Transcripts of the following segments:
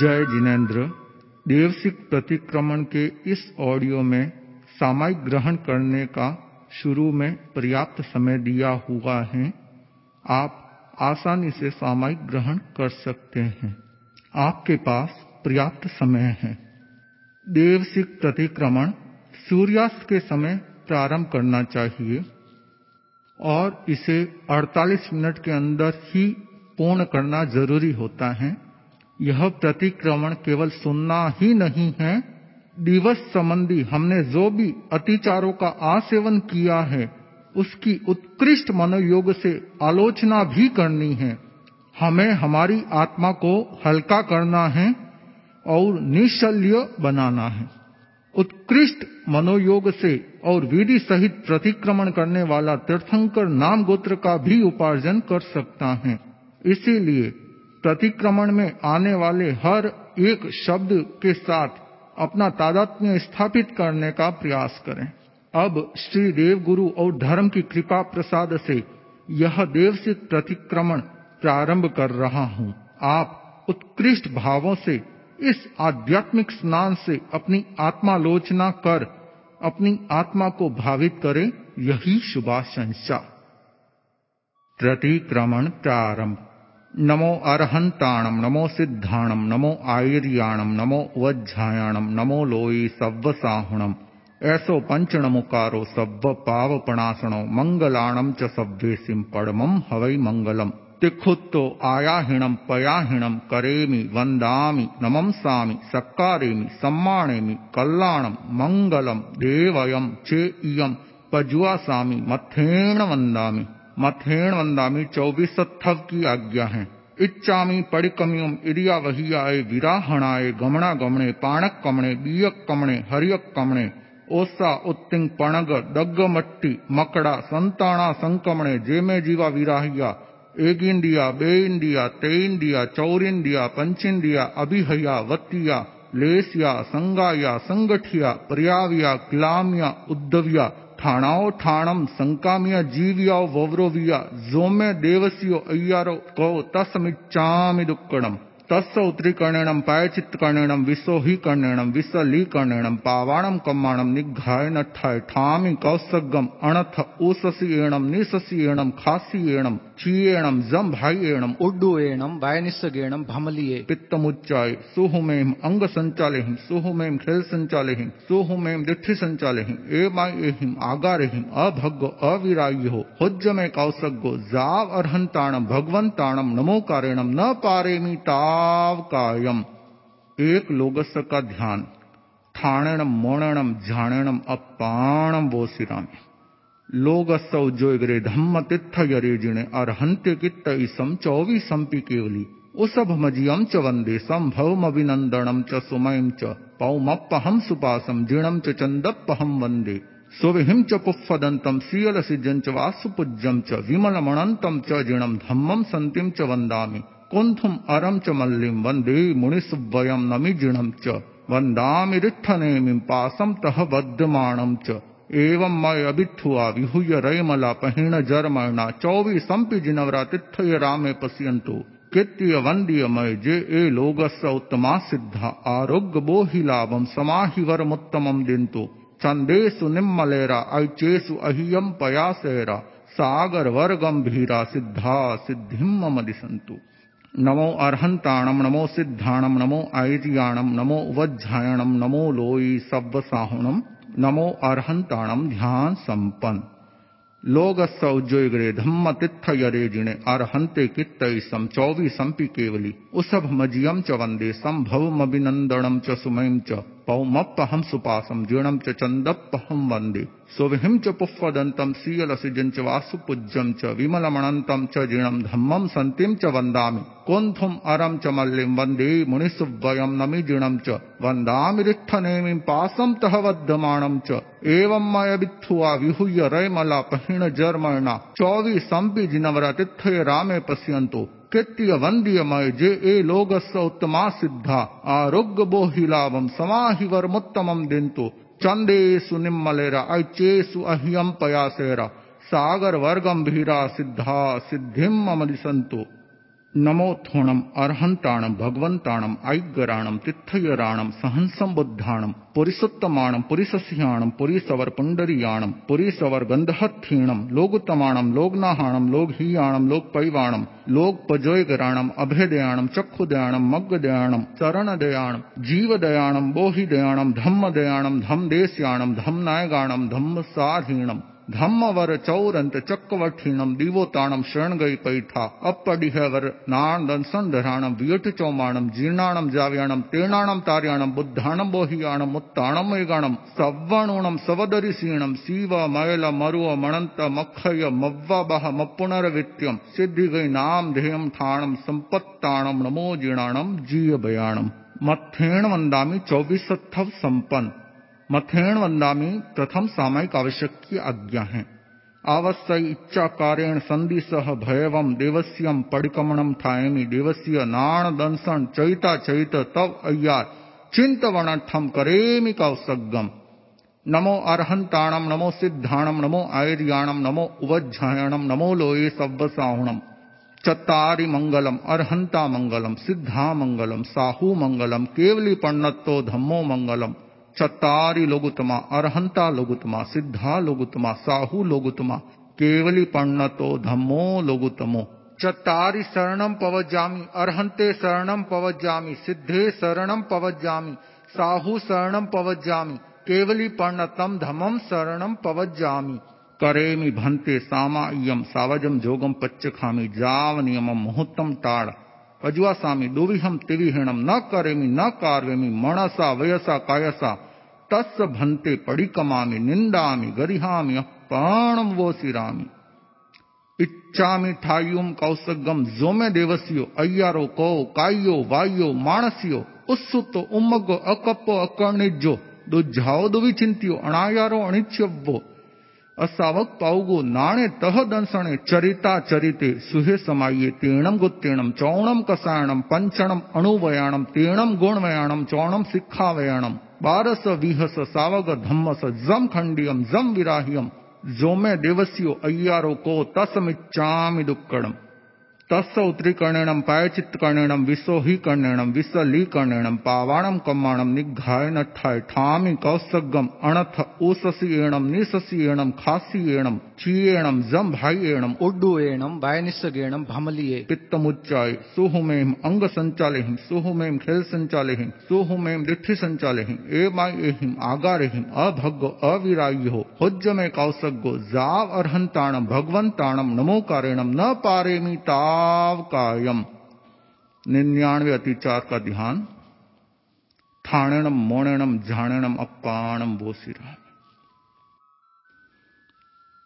जय जिनेन्द्र, देवसिक प्रतिक्रमण के इस ऑडियो में सामायिक ग्रहण करने का शुरू में पर्याप्त समय दिया हुआ है। आप आसानी से सामायिक ग्रहण कर सकते हैं। आपके पास पर्याप्त समय है। देवसिक प्रतिक्रमण सूर्यास्त के समय प्रारंभ करना चाहिए और इसे 48 मिनट के अंदर ही पूर्ण करना ज़रूरी होता है। यह प्रतिक्रमण केवल सुनना ही नहीं है। दिवस संबंधी हमने जो भी अतिचारों का आसेवन किया है, उसकी उत्कृष्ट मनोयोग से आलोचना भी करनी है। हमें हमारी आत्मा को हल्का करना है और निशल्य बनाना है। उत्कृष्ट मनोयोग से और विधि सहित प्रतिक्रमण करने वाला तीर्थंकर नाम गोत्र का भी उपार्जन कर सकता है। इसीलिए प्रतिक्रमण में आने वाले हर एक शब्द के साथ अपना तादात्म्य स्थापित करने का प्रयास करें। अब श्री देव गुरु और धर्म की कृपा प्रसाद से यह देवसित प्रतिक्रमण प्रारंभ कर रहा हूँ। आप उत्कृष्ट भावों से, इस आध्यात्मिक स्नान से अपनी आत्मालोचना कर, अपनी आत्मा को भावित करें। यही शुभाशंसा। प्रतिक्रमण प्रारंभ। नमो अरहंताणम नमो सिद्धाणम नमो आयर्याणम नमो वज्झायाणम नमो लोई सव्वसाहुणम ऐसो पंच नमुकारो सव्व पावपणासणो मंगलाणम च सव्वेसिम पड़मम हवै मंगलम। तिखुत्तो आयाहिणम पयाहिणम करेमि वंदामि नमंसामि सक्कारेमि सम्मानेमि कल्याणम मंगलम देवयम चे इयम पजुआसामि मथेण वंदामि मथेण वंदामी चौबीसत्थव की आज्ञा है। इच्छामी पड़िकमियम इरिया वहियाए विराहणाए गमणा गमणे पाणक कमणे बीयक कमणे हरियक कमणे ओसा उत्तिंग पणग दग्ग मट्टी, मकड़ा, संताणा संकमणे, जेमे जीवा विराहिया एक इंडिया बे इंडिया ते इंडिया चौर इंडिया पंचिंडिया, अभिहया वत्तिया लेसिया, संगाया, संगठिया, पर्याविया, क्लामिया, उद्धविया ठाणाओ ठाणम संकामिया जीविया वव्रोविया जोमे देवसियो अय्यारो को तस्मिच्चामि दुक्कड़म तस्य उत्तरीकर्णेणम पायचित्तकर्णेणम विसोहीकर्णेणम विसलीकर्णेणम पावाणम कम्माणम नठाय ठामि कौसगम अणथ ऊससीएणम निससीएणम खासीएणम चीएणम जम भाईएणम उड्डुएणम वायनिसगेणम भमलिए पित्तमुच्चाय सुहुमेम अंग संचालेहिम सुहुमेम खेल संचालेहिम सुहुमेम दिठि संचालेहिम एमाएहिम आगारेहिम अभग्गो अविरायो हुज्ज में कौसगो जाव अर्हंताणम भगवंताणम नमोकारेणम न पारेमी ता कायम एक लोगस का ध्यान। ठाणेणम मोणणम झाणेणम अपाणम वोसिरामी लोगस उज्जोग्रे धम्म तिथ यरे जिणे, अर्हंत्य कित्त इसम चौवी संपि केवली। उसभ मजियम च वंदे संभवम अभिनंदनम च, सुमयम च, पौमप्पहम सुपासम, जिणम च चंदप्पहम वंदे सुविहिम च पुफ्फदंतम सीयल सिजं च वासुपूज्यम च विमलमणंतम च जिणम धम्मम संतिम च वंदामि कुंथुम अरम च मल्लिम वंदे मुनिसुवयम नमिजिणम च। वंदामि रिठनेमिं पासम तह बद्धमाणम च। एवं मय अभिथुआ विहुय रयमला पहिण जरमणा चौवी संपि जिनवरा तिथय रामे पश्यंतु कृत्य वंद्य मय जे ए लोगस उत्तमा सिद्धा आरोग्य बोहि लाभम समाहि मुत्तमम दिंतु चंदेशु निम्मलेरा ऐचेसु अहियम पयासेरा। सागर वर गंभीरा सिद्धा सिद्धिम मम दिशंतु नमो अर्हंताणम नमो सिद्धाणम, नमो आयतियाणम नमो वज्झायणम नमो लोई सव्वसाहुणम नमो अर्हंताणम ध्यान संपन्न लोग सौजोग्रे धम्म तिथ यरे जिणे अर्हंते सम चौवी केवली। उसभ मजियम च वंदे संभव अभिनंदनम च सुमयम च। पौमप्पहम सुपासम जीर्णम च चंदप्पहम वंदे सुविहिम च पुफ्फदंतम सीयलसिजं च वासुपूज्यम च विमलमणंतम च जीर्णम धम्मम संतिम च वंदामि कुंथुम अरम च मल्लिम वंदे मुनिसुवयम नमि जीर्णम च। वंदामि रिठनेमिं पासम तह वद्धमाणम च। एवं मय विथुआ विहुय रयमला पहिण जर्मणा। चौवी संपि जिनवरा तिथय रामे पश्यंतो कृत्य वंद्यमय जे ए लोगस उत्तमा सिद्धा। आरोग्य बोहि लाभम समाहि वर्मुत्तमम दिंतु चंदेसु निम्मलेरा ऐचेसु अह्यम पयासेरा। सागर वर्गम भीरा सिद्धा सिद्धिम अमलिसंतु नमोथोणम अर्हंताणम भगवंताणम ऐगराणम तिथयराणम सहंसम बुद्धाणम पुरिसोत्तमाणम, पुरिसस्याणम पुरीसवर पुंडरीयाणम पुरीसवर गंधहत्थीणम लोगुतमाणम लोगनाहाणम लोगहीयाणम लोकपैवाणम लोकपजोयगराणम अभेदयाणम चक्षुदयाणम, मग्गदयाणम, चरणदयाणम, जीवदयाणम, बोहिदयाणम, धम्मदयाणम धम्मदेस्याणम धम्मनायगाणम धम्मसारहीणम धम्मवर चौरंत चक्रवठीणम दिवोताणम शरण गई पैठा अपडिहवर नाण दंसन धराणम वियट चौमाणम जीर्णाणम जाव्याणम तेणाणम तार्याणम बुद्धाणम बोहियाणम मुत्ताणम मेगाणम सव्वणुणम सवदरिसीणम शिव मयल, मरुव मणंत मखय मव्वा, बह मपुनरवित्यम सिद्धि गई नाम ध्येयम ठाणम संपत्ताणम नमो जीर्णाणम जीय बयाणम मथेण वंदामी चौबीसत्थव संपन्न मथेण वंदामी प्रथम सामयिक आवश्यक की आज्ञा है। आवश्य इच्छा कारेण संधि सह भयवम देवस्यम पड़िकमणम ठायमी देवस्य नाण दंसन चैता चैत तव अय्यार। चिंत वणठम करेमी कौसगम नमो अर्हंताणम नमो सिद्धाणम नमो आयर्याणम नमो उवज्झायणम नमो लोये सव्वसाहुणम चत्तारि मंगलम अर्हंता मंगलम सिद्धा मंगलम साहू मंगलम केवली पण्णत्तो धम्मो मंगलम चत्तारी लोगुतमा, अरहंता लोगुतमा, सिद्धा लोगुतमा, साहू लोगुतमा, केवली पण्णतो धम्मो लोगुतमो। चत्तारि शरणम पवजामि अरहंते शरणम पवजामि सिद्धे शरणम पवजामि साहू शरणम पवजामि केवली पर्णतम धमम शरणम पवजामि करेमि भंते सामायम सावजम जोगम पच्चखामि जाव नियमम मुहूर्तम ताड़ अज्वासामि दुविहम तिविहीणम न करेमी, न कार्वेमि, मणसा, वयसा, कायसा तस् भंते पड़िकमामि निंदामि गरिहामि अपाणम वो सिरामि इच्छामि ठायुम कौसगम जो जोमे देवसियो, अय्यारो, को कायो वायो मानसियो उत्सुतो उमगो अकपो अकर्णिजो दुझाओ दुविचिंतियो अणायारो अणिच्यव्वो असावक पाउगो नाणे तह दंसणे, चरिता चरिते, सुहे समाये तेणम गुत्तेणम चौणम कसायणम पंचणम अणुवयाणम तेणम गुणवयाणम चौणम सिखावयाणम बारस विहस सावग धम्मस जम खंडियम जम विराहियम जोमे देवस्यो अय्यारो को तसमिच्चामि दुक्कड़म तस्य उत्तरीकर्णेणम पायचित्तकर्णेणम विश्वहीकर्णेणम विश्वलीकर्णेणम पावाणम कम्माणम निघाय नठाय ठामि कौसगम अणथ ऊससीयणम निससीयणम खासीयणम चीयणम जम भाईयणम उड्डुएणम बायनिस्सगेणम भमलिये पित्तमुच्चाय सुहुमेम अंग संचालेहिम सुहुमेम खेल संचालेहिम सुहुमेम दिठि संचालेहिम एमायेहिम आगारेहिम अभग्गो अविरायो हुज्ज में कौसगो जाव अर्हंताणम भगवंताणम नमोकारेणम न पारेमी ता कायम निन्यानवे अतिचार का ध्यान। ठाणेणम मोणेणम झाणेणम अपाणम बोसिरा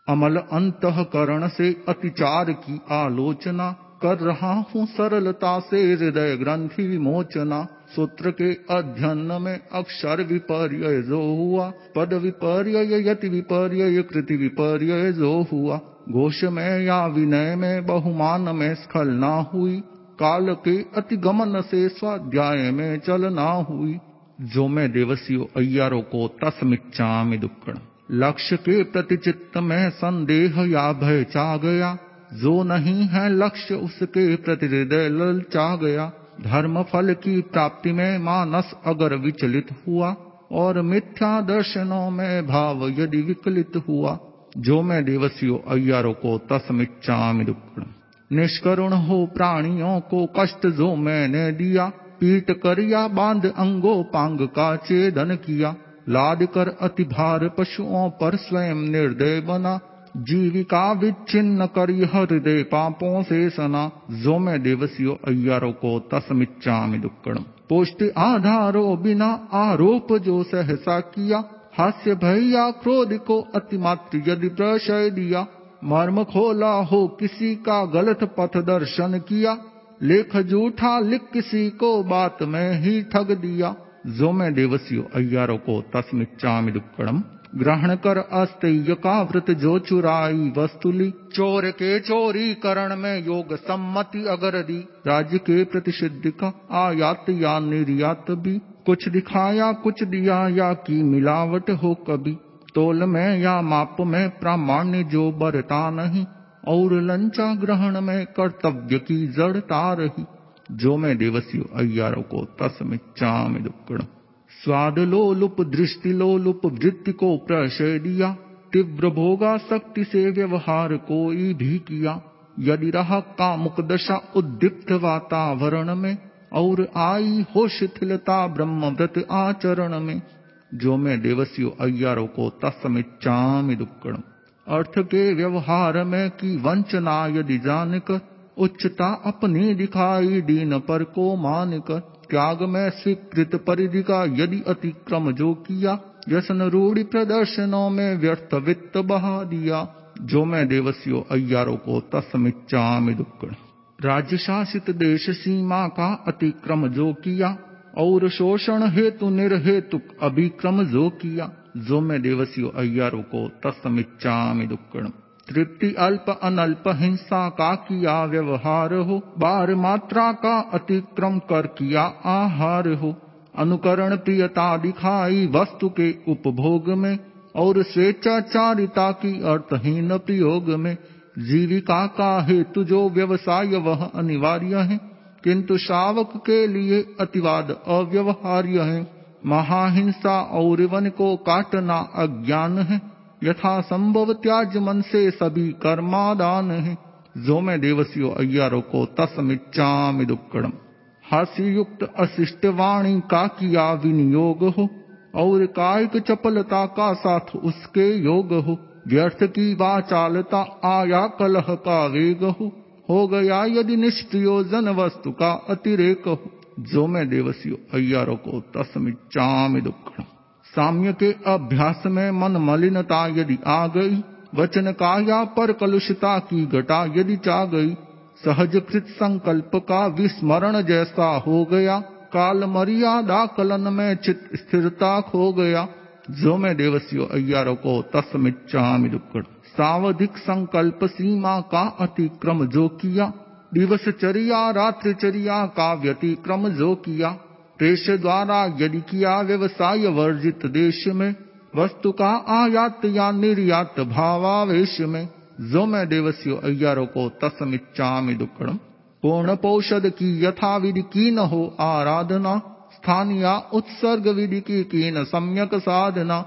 अमल अंतकरण से अतिचार की आलोचना कर रहा हूँ सरलता से। हृदय ग्रंथि विमोचना, सूत्र के अध्ययन में अक्षर विपर्य जो हुआ, पद विपर्य यति विपर्य कृति विपर्य जो हुआ। घोष में या विनय में बहुमान में स्खल ना हुई, काल के अति गमन से स्वाध्याय में चल ना हुई। जो मैं देवसियो अय्यारो को तस्मिच्चामि दुक्कड़। लक्ष्य के प्रति चित्त में संदेह या भय चा गया। जो नहीं है लक्ष्य उसके प्रति हृदय लल ललचा गया। धर्म फल की प्राप्ति में मानस अगर विचलित हुआ, और मिथ्या दर्शनों में भाव यदि विकलित हुआ जो मैं देवसियो अय्यारों को तस्मिच्चामि दुक्कड़ निष्करुण हो प्राणियों को कष्ट जो मैंने दिया पीट करिया, बाँध अंगो पांग का चेदन किया। लाद कर अति भार पशुओं पर स्वयं निर्दय बना। जीविका विच्छिन्न कर हृदय पापों से सना। जो मैं देवसियो अय्यारों को तस्मिच्चामि दुक्कड़ पोष्टि आधारो बिना आरोप जो सहसा किया। हास्य भैया क्रोध को अतिमात्र यदि प्रशय दिया, मर्म खोला हो किसी का गलत पथ दर्शन किया, लेख जूठा लिख किसी को बात में ही ठग दिया। जो मैं देवसियो अय्यारो को तस्मिच्चामि दुक्कड़म ग्रहण कर अस्तेय का व्रत जो चुराई वस्तुली चोर के चोरी करण में योग सम्मति अगर दी, राज्य के प्रतिषिद्ध का आयात या निर्यात भी। कुछ दिखाया, कुछ दिया, या की मिलावट हो कभी? तोल में या माप में प्रामाण्य जो बरता नहीं, और लंचा ग्रहण में कर्तव्य की जड़ता रही। जो मैं देवसियो अय्यारों को तस्मिच्चाम दुक्कड़ स्वाद लोलुप, दृष्टि लोलुप, वृत्ति को प्रशय दिया तीव्र भोगा शक्ति से व्यवहार कोई भी किया। यदि रहा कामुक दशा उद्दीप्त वातावरण में और आई हो शिथिलता ब्रह्मव्रत आचरण में, जो मैं देवसियो अय्यारों को तस्मिच्चाम दुक्कड़। अर्थ के व्यवहार में की वंचना यदि जानकर उच्चता अपनी दिखाई दीन पर को मानकर त्याग में स्वीकृत परिधि का यदि अतिक्रम जो किया, व्यसन रूढ़ी प्रदर्शनों में व्यर्थ वित्त बहा दिया, जो मैं देवसियो अय्यारों को तस्मिच्चामि दुक्कड़। राज्य शासित देश सीमा का अतिक्रम जो किया, और शोषण हेतु निर्हेतु अभिक्रम जो किया, जो मैं देवसियो अय्यारों को तस्मिच्चामि दुक्कड़ तृप्ति अल्प अनल्प हिंसा का किया व्यवहार हो, बार मात्रा का अतिक्रम कर किया आहार हो। अनुकरण प्रियता दिखाई वस्तु के उपभोग में, और स्वेच्छाचारिता की अर्थहीन प्रयोग में जीविका का हेतु जो व्यवसाय वह अनिवार्य है, किंतु शावक के लिए अतिवाद अव्यवहार्य है। महाहिंसा और वन को काटना अज्ञान है। यथा संभव त्याज मन से सभी कर्मादान है। जो मैं देवसियो अय्यारों को तस्मिच्चामि दुक्कड़म। हास्य युक्त अशिष्ट वाणी का किया विनियोग हो, और कायिक चपलता का साथ उसके योग हो। व्यर्थ की वाचालता आया कलह का वेग हो। हो गया यदि निष्प्रयोजन वस्तु का अतिरेक हो। जो मैं देवसियो, अय्यारों को तस्मिच्चामि दुक्कड़म साम्य के अभ्यास में मन मलिनता यदि आ गई, वचन का या पर कलुषता की घटा यदि चा गई सहज कृत संकल्प का विस्मरण जैसा हो गया, काल मर्यादा कलन में चित स्थिरता खो गया जो मैं देवसियो को तस्मिच्चामि दुक्कड़ सावधिक संकल्प सीमा का अतिक्रम जो किया, दिवस चरिया, रात्रि चरिया का व्यतिक्रम जो किया, देश द्वारा यदि किया व्यवसाय वर्जित देश में, वस्तु का आयात या निर्यात भावावेश में, जो मैं देवस्यो अय्यारों को तस्मिच्चामि दुक्कड़म पूर्ण पौषद की यथा विधि की न हो आराधना स्थानीय उत्सर्ग विधि की कीन सम्यक साधना,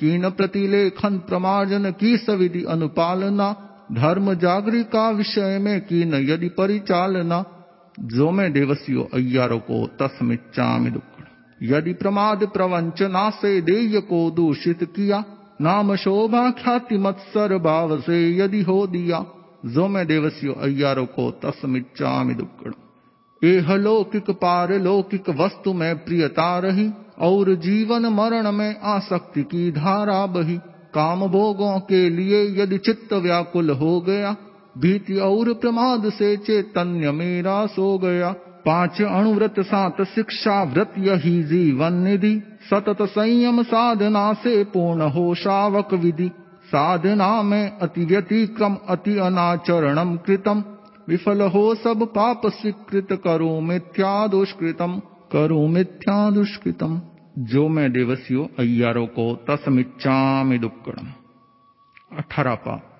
कीन प्रतिलेखन प्रमार्जन की सविधि अनुपालना, धर्म जागरी का विषय में कीन यदि परिचालना। जो मैं देवसियो अय्यारों को तस्मिच्चामि दुक्कड़ यदि प्रमाद प्रवंचना से देय को दूषित किया, नाम शोभा ख्याति मत्सर भाव से यदि हो दिया। जो मैं देवसियो अय्यारों को तस्मिच्चामि दुक्कड़ एह लौकिक पारलौकिक वस्तु में प्रियता रही, और जीवन मरण में आसक्ति की धारा बही। काम भोगों के लिए यदि चित्त व्याकुल हो गया, भीति और प्रमाद से चैतन्य मेरा सो गया। पाँच अणुव्रत सात शिक्षा व्रत यही जीवन निधि। सतत संयम साधना से पूर्ण हो शावक विधि। साधना में अति व्यतिक्रम, अति अनाचरणम कृतम। विफल हो सब पाप स्वीकृत करो मिथ्या दुष्कृतम, करो मिथ्या दुष्कृतम। जो मैं देवसियो अय्यारों को तस्मिच्चामि दुक्कड़म पाप।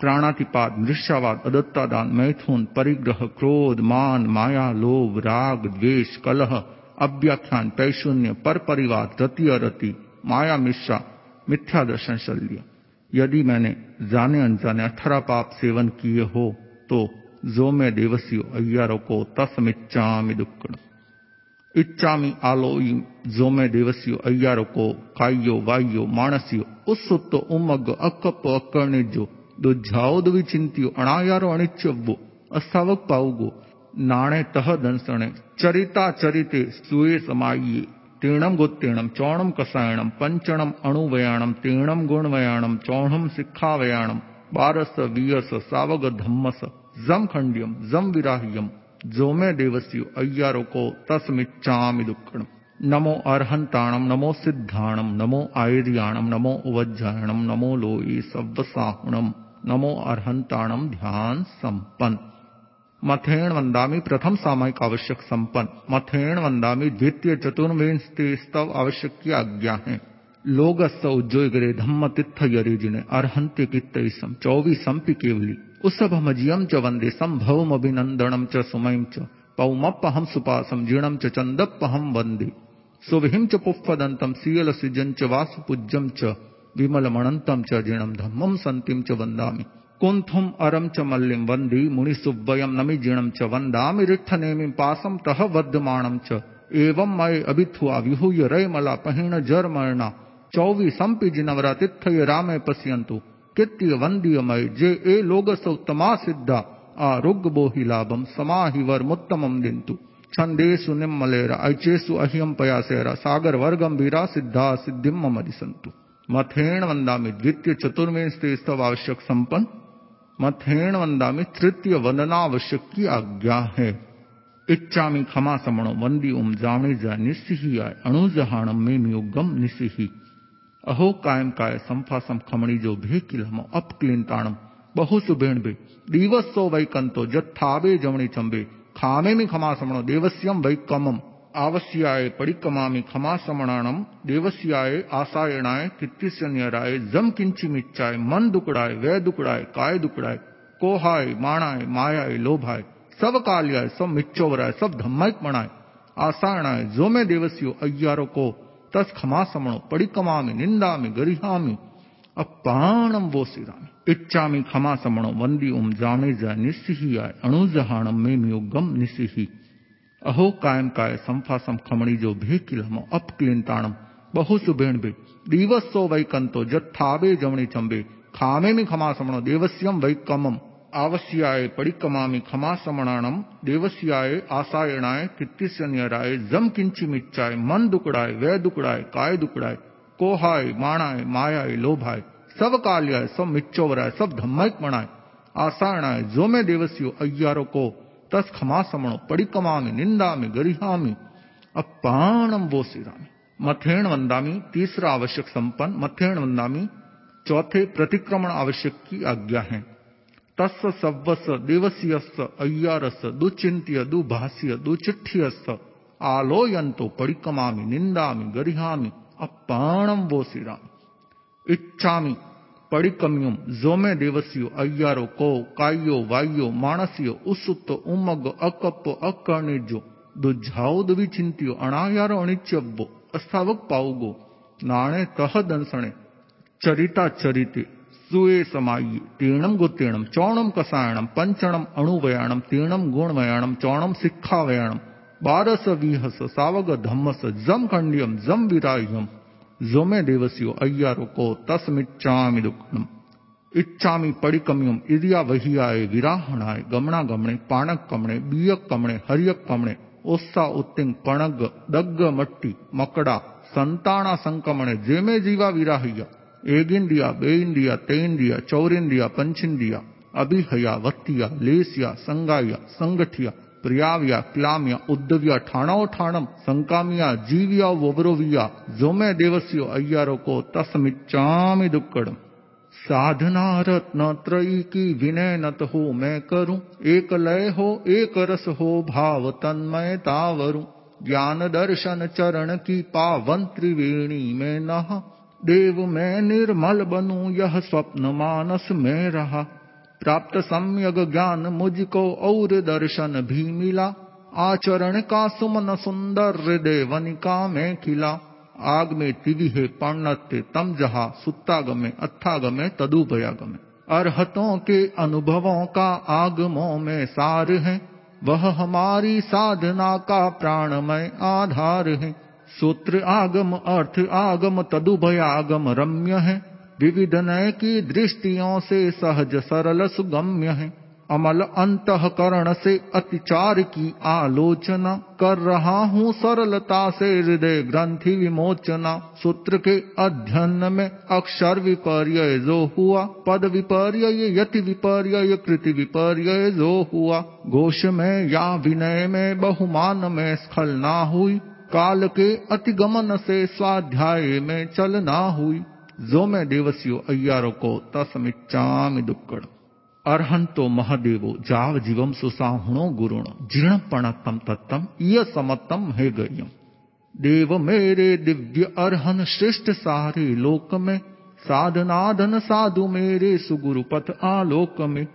प्राणातिपात, मृष्यावाद, अदत्तादान, मैथुन, परिग्रह, क्रोध, मान, माया, लोभ, राग, द्वेष, कलह, अव्याख्यान, पैशून्य पर परिवाद रति अरति माया, मिश्रा, मिथ्या दर्शन शल्य। यदि मैंने जाने अनजाने अठारह पाप सेवन किए हो तो जो मे देवस्यो अव्यारोको तस्मिच्छामि दुक्कड़। इच्छामी आलोई जो मे देवस्यो अव्यारोको कायो वायो मानस्यो उस्सुत्तो उम्मग्गो अक्कप्पो अक्कर्णिज्जो दुज्झावदुविचिन्त्यो अणायारो अणिच्यव्वो अस्थावक पाउगो नाणे तह दंसणे, चरिता चरिते सुये समाये। तीर्णम गोत्तीर्णम चौणम कसायणम पंचणम अणुवयाणम तीर्णम गुणवयाणम चौणम सिखावयाणम बारस, वीयस, सावग धम्मस। जम खंडियम जम विराह्यम जो मैं देवस्यु अय्यारो को तस्मिच्छामि दुक्कण नमो अर्हंताणम नमो सिद्धाणम नमो आयुर्याणम नमो उवज्जायणम नमो लोई सव्वसाहुणम नमो अर्हंताणम ध्यान संपन्न मथेण वंदामी प्रथम सामयिक आवश्यक संपन्न मथेण वंदामी द्वितीय चतुर्वेण स्तव आवश्यक की आज्ञा है लोगस्व उज्जोगरे धम्म तित्थ यरिजिने अर्हंत्य की तेईसम चौबीसम पी केवली उसभमजियम च वंदे संभवम अभिनंदनम च सुमयम च पौमप्पहम सुपासम जीर्णम च चंदप्पहम वंदे सुभिम च पुफ्फदंतम सीयल सिजन च वासुपूज्यम च विमल मणंतम च जीर्णम धम्मम संतिम च वंदामि कुंथुम अरम च मल्लिम वंदी मुनि सुव्वयम नमि जीर्णम च वंदामि रिठ्ठनेमि पासम तह वद्यमाणम च। एवं मय अभिथुआ विहूय जर मरना चौवी संपि जिनवरा तिथय रामे पश्यंतु कृत्य वंदीय मय जे ए लोग सौतमा सिद्धा आरोग्य बोहि लाभम समाहि वर मुत्तमम दिंतु छंदेशु निम्मलेरा ऐचेसु अह्यम पयासेरा सागर वीरा सिद्धा सिद्धिम ममरिसंतु मथेण वंदामि द्वितीय चतुर्विंश स्तव आवश्यक संपन्न मथेण वंदामि तृतीय वंदनावश्यक की आज्ञा है। इच्छामि खमा समणो वंदी उम जावणी जा निस्सिही आय अणुजहाणम में मियुगम निस्सिही अहो कायम काय संफासम खमणी जो भे किलमो अपक्लिंताणम बहु सुबेण बे दिवसो वैकंतो जत्थाबे जमणी चंबे। खामेमि खमासमणो देवस्यम वैकमम आवश्याय परिकमामि खमासमणाणम देवस्याय आसायणाय कित्तिस्यन्यराय जम किंची किंचिमिच्चाय मन दुकड़ाय, वै दुकड़ाय, काय दुकड़ाय। कोहाय, माणाय, मायाय, लोभाय। सब काल्याय, सब मिच्चोवराय, सब धम्मक मणाय। आसायणाय, जो मैं देवस्यो, अय्यारो को। तस खमासमणो परिकमामि निंदामि, गरिहामि। अपाणम वो इच्छामि खमा समणो वंदी उम जामे जा निस्सिही आय अणुजहाणम में मियोगम निस्सिही। अहो कायम काय संफासम खमणी जो भे किलमो अपक्लिंताणम बहु सुबेण बे, दिवसो वैकंतो जत्थाबे जमणी चंबे। खामे में खमा समणो देवस्यम वैकमम आवश्याय परिकमामि खमा समणाणम देवस्याय आसायणाय कित्तिस्यन्यराय जम किंचिमिच्चाय मन दुकड़ाय वै दुकड़ाय काय दुकड़ाय कोहाय, माणाय, मायाय, लोभाय सब कालियाय सब मिच्चोवराय सब धम्मक मणाय आसायणाय जो मैं देवस्यो, अय्यारो, को, तस खमा समणो परिकमा में निंदा में गरिहा में अपाणम वो सिरामी मथेण वंदामी तीसरा आवश्यक संपन्न, मथेण वंदामी चौथे प्रतिक्रमण आवश्यक की आज्ञा है। तस् सव्वस देवस्यस अय्यारस दुचिंत्य दुभाष्य दुचिठ्ठियस आलोयंतो परिकमा में निंदा में गरिहा में अपाणम वो सिरामी इच्छामी पड़िकम्युम जोमे देवस्यो, अय्यारो, को कायो वायो मानसियो उसुत उमग अकप अकर्णिजो दुझाओ दुविचिंतियो अणायारो अणिच्यब्बो अस्थावक पाउगो नाणे तह दंसणे, चरिता, चरिते। सुए समायी तीर्णम गुतीर्णम चौणम कसायणम पंचणम अणुवयाणम तीर्णम गुणवयाणम चौणम सिक्खावयाणम बारस विहस सावग धम्मस जम खंडियम जम विराह्यम जोमे देवस्यो, अय्यारो को तस्मिच्चामि दुक्कम इच्छामि पड़िकम्युम इरिया वहियाय विराहणाय गमना गमणे पाणक कमणे बियक कमणे हरियक कमणे ओस्सा उत्तिंग पणग दग्ग मट्टी, मकड़ा संताना संकमणे जेमे जीवा विराहिया एगिंदिया बेइंदिया तेंदिया चौरिंदिया पंचिंदिया अभिहया वत्तिया लेसिया, संगाया, संगठिया, प्रियाव्या, क्लाम्या उद्धव्या ठाणाओ, ठाणम, संकामिया, जीविया, ववरोविया जो मैं देवस्यो, अय्यारो को तस्मिच्चामि दुक्कड़म। साधना रत्न त्रयी की विनय नत हो मैं करूँ। एक लय हो, एक रस हो, भाव तन्मय तावरू। ज्ञान दर्शन चरण की पावन त्रिवेणी में नहा। देव मैं निर्मल बनूं, यह स्वप्न मानस में रहा। प्राप्त सम्यक ज्ञान मुझको और दर्शन भी मिला। आचरण का सुमन सुंदर हृदय वनिका में खिला। आग में तिविहे पणते तम जहा सुत्तागमे, अत्थागमे, तदुपयागमे। अरहतों के अनुभवों का आगमों में सार है। वह हमारी साधना का प्राणमय आधार है। सूत्र आगम, अर्थ आगम तदुभय आगम रम्य है। विविध नय की दृष्टियों से सहज सरल सुगम्य है। अमल अंतकरण से अतिचार की आलोचना कर रहा हूँ सरलता से हृदय ग्रंथि विमोचना। सूत्र के अध्ययन में अक्षर विपर्य जो हुआ, पद विपर्य यति विपर्य कृति विपर्य जो हुआ। घोष में या विनय में, बहुमान में स्खलना हुई। काल के अतिगमन से स्वाध्याय में चलना हुई। जो मैं देवस्यो, अय्यारो को तस्मिच्चामि दुक्कड़। अर्हंतो महादेवो, जाव जीवम सुसाहुणो गुरुण। जीर्ण पणतम तत्तम इय समतम है गयम देव मेरे दिव्य अर्हन श्रेष्ठ सारे लोक में। साधनाधन साधु मेरे सुगुरु पथ आलोक में।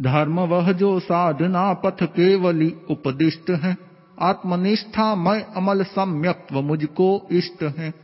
धर्म वह जो साधना पथ केवली उपदिष्ट है। आत्मनिष्ठा मैं अमल सम्यक्त्व मुझको इष्ट है।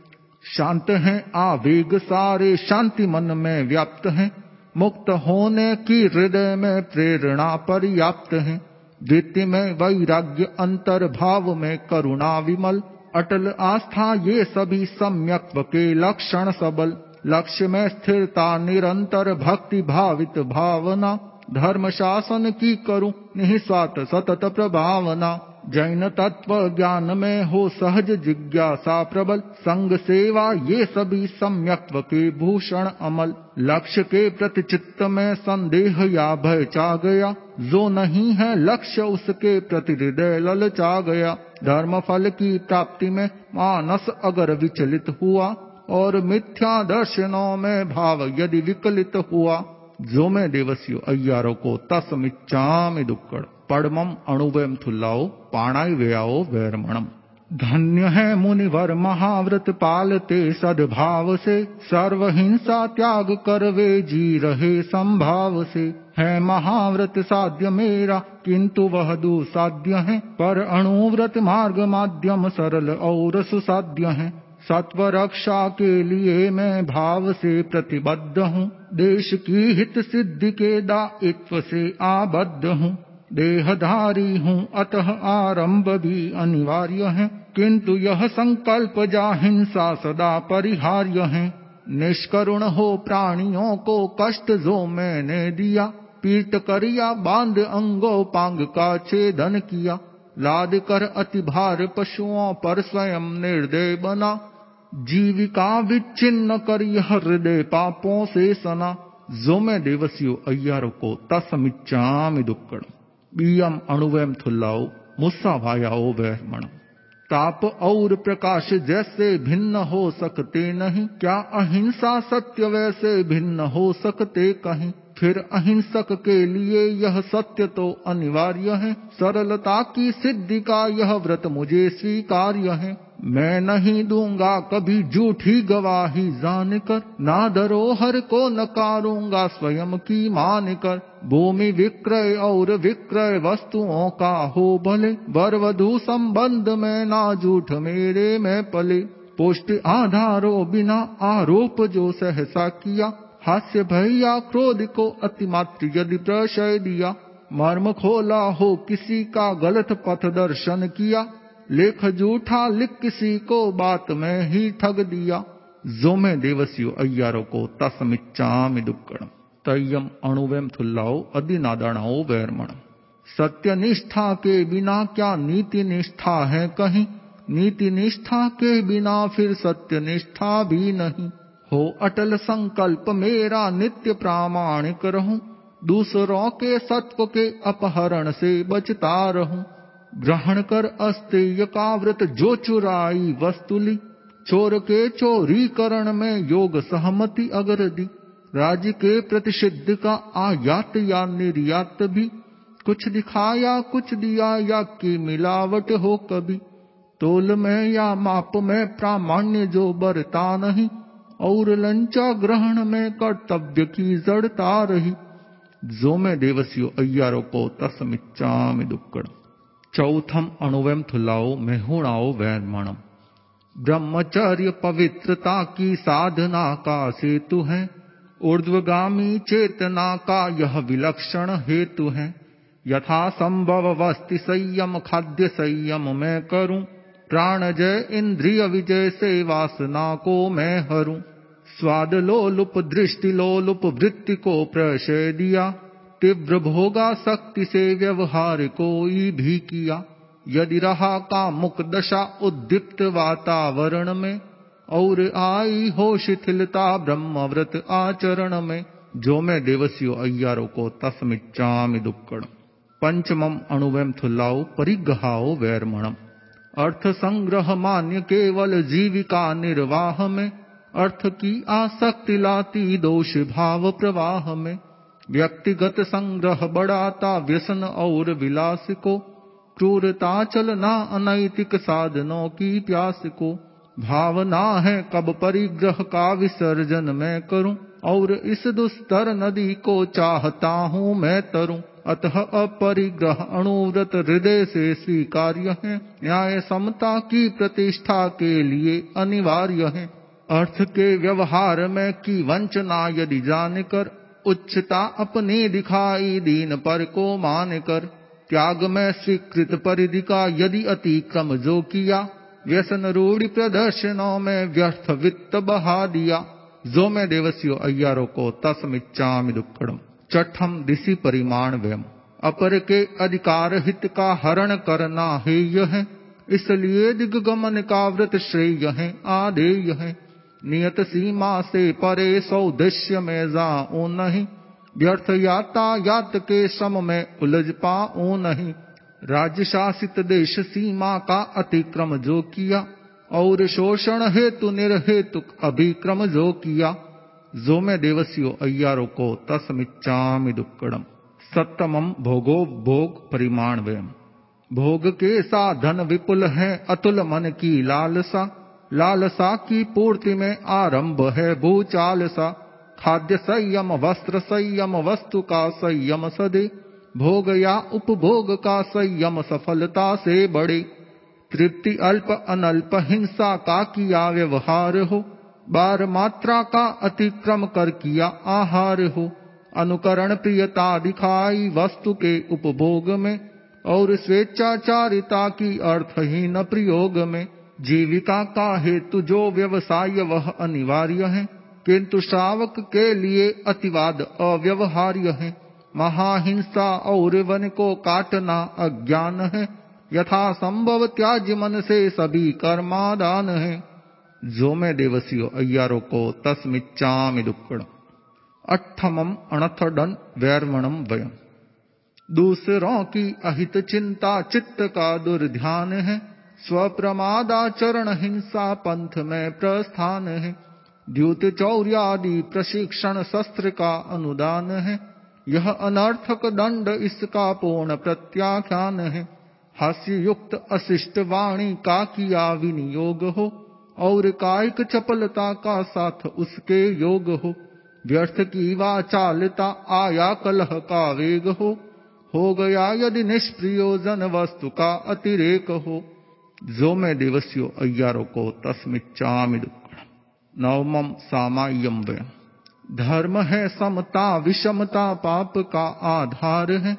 शांत है, आवेग सारे शांति मन में व्याप्त है। मुक्त होने की हृदय में प्रेरणा पर्याप्त है। द्वितीय में वैराग्य अंतर भाव में करुणा विमल। अटल आस्था ये सभी सम्यक्त्व के लक्षण सबल। लक्ष्य में स्थिरता निरंतर भक्ति भावित भावना। धर्म शासन की करूँ, निस्वार्थ सतत प्रभावना। जैन तत्व ज्ञान में हो सहज जिज्ञासा प्रबल। संग सेवा ये सभी सम्यक्त्व के भूषण अमल। लक्ष्य के प्रति चित्त में संदेह या भय चा गया जो नहीं है लक्ष्य उसके प्रति हृदय लल ललचा गया धर्म फल की प्राप्ति में मानस अगर विचलित हुआ, और मिथ्या दर्शनों में भाव यदि विकलित हुआ। जो मैं देवस्यो अय्यारो को तस्मिच्चामि दुक्कड़। पड़मम अणुवयम थुल्लाओ पाणाई व्ययाओ वैरमणम धन्य है मुनिवर महाव्रत पालते सद्भाव से सर्व हिंसा त्याग कर वे जी रहे संभाव से है महाव्रत साध्य मेरा, किंतु वह दुसाध्य है, पर अणुव्रत मार्ग माध्यम सरल और सुसाध्य है। सत्व रक्षा के लिए मैं भाव से प्रतिबद्ध हूँ, देश की हित सिद्धि के दायित्व से आबद्ध हूँ। देहधारी हूँ, अतः आरंभ भी अनिवार्य है। किंतु यह संकल्प जा हिंसा सदा परिहार्य है। निष्करुण हो प्राणियों को कष्ट जो मैंने दिया पीट करिया, बाँध अंगो, पांग का छेदन किया। लाद कर अति भार पशुओं पर स्वयं निर्दय बना। जीविका विच्छिन्न कर यह हृदय पापों से सना। जो मैं देवसियो अय्यारो को तसमिच्चामि दुक्कड़ बीयम अणुवेम थुल्लाओ, मुस्सा भायाओ ब्रह्मण ताप और प्रकाश जैसे भिन्न हो सकते नहीं, क्या अहिंसा सत्य वैसे भिन्न हो सकते कहीं? फिर अहिंसक के लिए यह सत्य तो अनिवार्य है, सरलता की सिद्धि का यह व्रत मुझे स्वीकार्य है। मैं नहीं दूँगा कभी झूठी गवाही जान कर ना धरोहर को नकारूँगा स्वयं की मान कर भूमि विक्रय और विक्रय वस्तुओं का हो भले वरवधु संबंध में ना झूठ मेरे में पले। पुष्ट आधारो बिना आरोप जो सहसा किया, हास्य भैया क्रोध को अतिमात्र यदि प्रशय दिया। मर्म खोला हो किसी का गलत पथ दर्शन किया लेख जूठा लिख किसी को बात में ही ठग दिया। जो मैं देवसियो अय्यारो को तसमिच्चामि दुक्कड़ तयम अणुवेम थुल्लाओ अधिनादाणाओ वैरमण। सत्य निष्ठा के बिना क्या नीति निष्ठा है कहीं? नीति निष्ठा के बिना फिर सत्य निष्ठा भी नहीं। हो अटल संकल्प मेरा नित्य प्रामाणिक रहूँ। दूसरों के सत्व के अपहरण से बचता रहूँ। ग्रहण कर अस्तेय का व्रत जो चुराई वस्तुली। चोर के चोरी करण में योग सहमति अगर दी। राज्य के प्रतिषिद्ध का आयात या निर्यात भी। कुछ दिखाया, कुछ दिया, या की मिलावट हो कभी। तोल में या माप में प्रामाण्य जो बरता नहीं। और लंचा ग्रहण में कर्तव्य की जड़ता रही। जो मैं देवसियो, अय्यारो को तस्मिच्चा में दुक्कड़। चौथम अणुवम थुलाओ मेहुणाओ वैरमणम। ब्रह्मचर्य पवित्रता की साधना का सेतु है। ऊर्ध्वगामी चेतना का यह विलक्षण हेतु है। यथा संभव वस्ति संयम, खाद्य संयम मैं करूँ। प्राण जय इंद्रिय विजय से वासना को मैं हरूं। स्वाद लोलुप दृष्टि लोलुप वृत्ति को प्रशय दिया। तीव्र भोगा शक्ति से व्यवहार कोई भी किया। यदि रहा का मुख दशा उद्दीप्त वातावरण में, और आई हो शिथिलता ब्रह्मव्रत आचरण में, जो मैं देवसियो अय्यारो को तस्मिच्चामि दुक्कड़। पंचमम अणुवम थुलाओ परिग्रहाओ वैरमणम अर्थ संग्रह मान्य केवल जीविका निर्वाह में, अर्थ की आसक्ति लाती दोष भाव प्रवाह में। व्यक्तिगत संग्रह बढ़ाता व्यसन और विलास को क्रूरता चलना अनैतिक साधनों की प्यास को। भावना है कब परिग्रह का विसर्जन मैं करूँ, और इस दुस्तर नदी को चाहता हूँ मैं तरूं। अतः अपरिग्रह अणुव्रत हृदय से स्वीकार्य है, न्याय समता की प्रतिष्ठा के लिए अनिवार्य है। अर्थ के व्यवहार में की वंचना यदि जानकर उच्चता अपने दिखाई दीन पर को मान कर, त्याग में स्वीकृत परिधि का यदि अतिक्रम जो किया, व्यसन रूढ़ प्रदर्शनों में व्यर्थ वित्त बहा दिया। जो मैं देवस्यो अय्यारो को तस्मिच्चामि दुक्कड़म चठम दिशि परिमाण व्यम। अपर के अधिकार हित का हरण करना हेय है इसलिए दिग्गमन का व्रत श्रेय है, आदेय है। नियत सीमा से परे सौदेश्य में जाओ नहीं। व्यर्थ यातायात के श्रम में उलझ पाओ नहीं। राज्य शासित देश सीमा का अतिक्रम जो किया, और शोषण हेतु निर्हेतु अभिक्रम जो किया। जो मैं देवसियो, अय्यारो को तस्मिच्चामि दुक्कड़म। सप्तमम भोगो भोग परिमाण व्यम भोग के साधन विपुल है, अतुल मन की लालसा। लालसा की पूर्ति में आरंभ है भूचाल सा खाद्य संयम, वस्त्र संयम, वस्तु का संयम सदे। भोग या उपभोग का संयम सफलता से बड़े तृप्ति अल्प अनल्प हिंसा का किया व्यवहार हो। बार मात्रा का अतिक्रम कर किया आहार हो। अनुकरण प्रियता दिखाई वस्तु के उपभोग में। और स्वेच्छाचारिता की अर्थहीन प्रयोग में। जीविका का हेतु जो व्यवसाय, वह अनिवार्य है, किंतु श्रावक के लिए अतिवाद अव्यवहार्य है। महाहिंसा और वन को काटना अज्ञान है। यथा संभव त्याज मन से सभी कर्मादान है। जो मैं देवसियो अय्यारो को तस्मिच्चामि दुक्कड़ अठमम अनथडन वैर्मणम वयम। दूसरों की अहित चिंता चित्त का दुर्ध्यान है। स्वप्रमादाचरण हिंसा पंथ में प्रस्थान है। द्युत चौर्यादि प्रशिक्षण शस्त्र का अनुदान है। यह अनर्थक दंड इसका पूर्ण प्रत्याख्यान है। हास्य युक्त अशिष्ट वाणी का किया विनियोग हो, और कायिक चपलता का साथ उसके योग हो। व्यर्थ की वाचालता आया कलह का वेग हो। हो गया यदि निष्प्रयोजन वस्तु का अतिरेक हो। मैं दिवस्यो अय्यारो को दुक्कड़ नवमम सामायम व्यम धर्म है समता, विषमता, पाप का आधार है।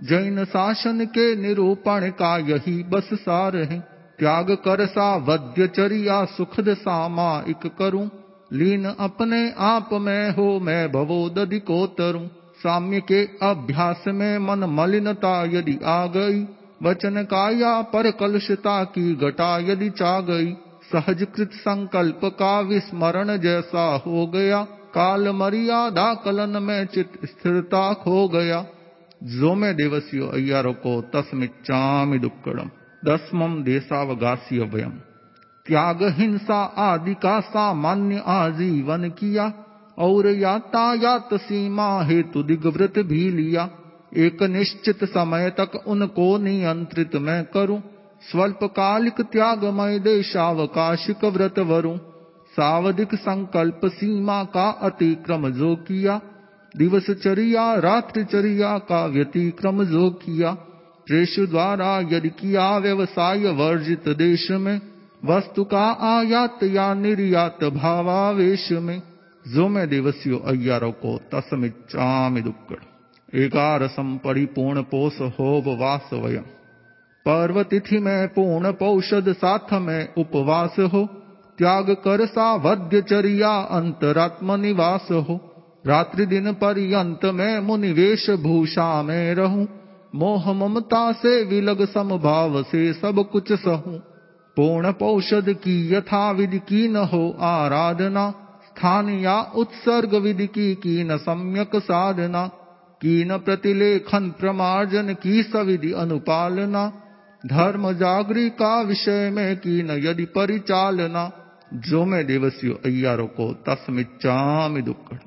जैन शासन के निरूपण का यही बस सार है। त्याग कर सा वद्यचरिया सुखद सामायिक करूँ। लीन अपने आप में हो, मैं भवोदधि को तरूं साम्य के अभ्यास में मन मलिनता यदि आ गई वचन का या पर कलुषता की घटा यदि चा गई। सहजकृत संकल्प का विस्मरण जैसा हो गया। काल मर्यादा कलन में चित स्थिरता खो गया। जो में देवसियो अय्यारो को तस्मिच्चामि दुक्कड़म। दसमम देशावगास्य वयम त्याग हिंसा आदि का सामान्य आजीवन किया। और यातायात सीमा हेतु दिग्वृत भी लिया। एक निश्चित समय तक उनको नियंत्रित मैं करूँ। स्वल्पकालिक त्यागमय देशावकाशिक व्रत वरूं। सावधिक संकल्प सीमा का अतिक्रम जो किया। दिवस चरिया, रात्रि चरिया का व्यतिक्रम जो किया। प्रेष द्वारा यदि किया व्यवसाय वर्जित देश में। वस्तु का आयात या निर्यात भावावेश में। जो मैं देवस्यो अय्यारो को तस्मिच्चामि दुक्कड़। एकारसम परिपूर्ण पोष होब वास वयम पर्व तिथि में पूर्ण पौषद साथ में उपवास हो। त्याग कर सा चरिया अंतरात्म निवास हो। रात्रि दिन पर्यंत में मुनिवेश भूषा में रहूँ। मोह ममता से विलग समभाव से सब कुछ सहूं। पूर्ण पौषद की यथा विधि की न हो आराधना। स्थान या उत्सर्ग विधि की न सम्यक साधना। की न प्रतिलेखन प्रमार्जन की सविधि अनुपालना, धर्म जागरी का विषय में की न यदि परिचालना। जो मैं देवस्यो, अय्यारो को तस्मिच्चामि दुक्कड़।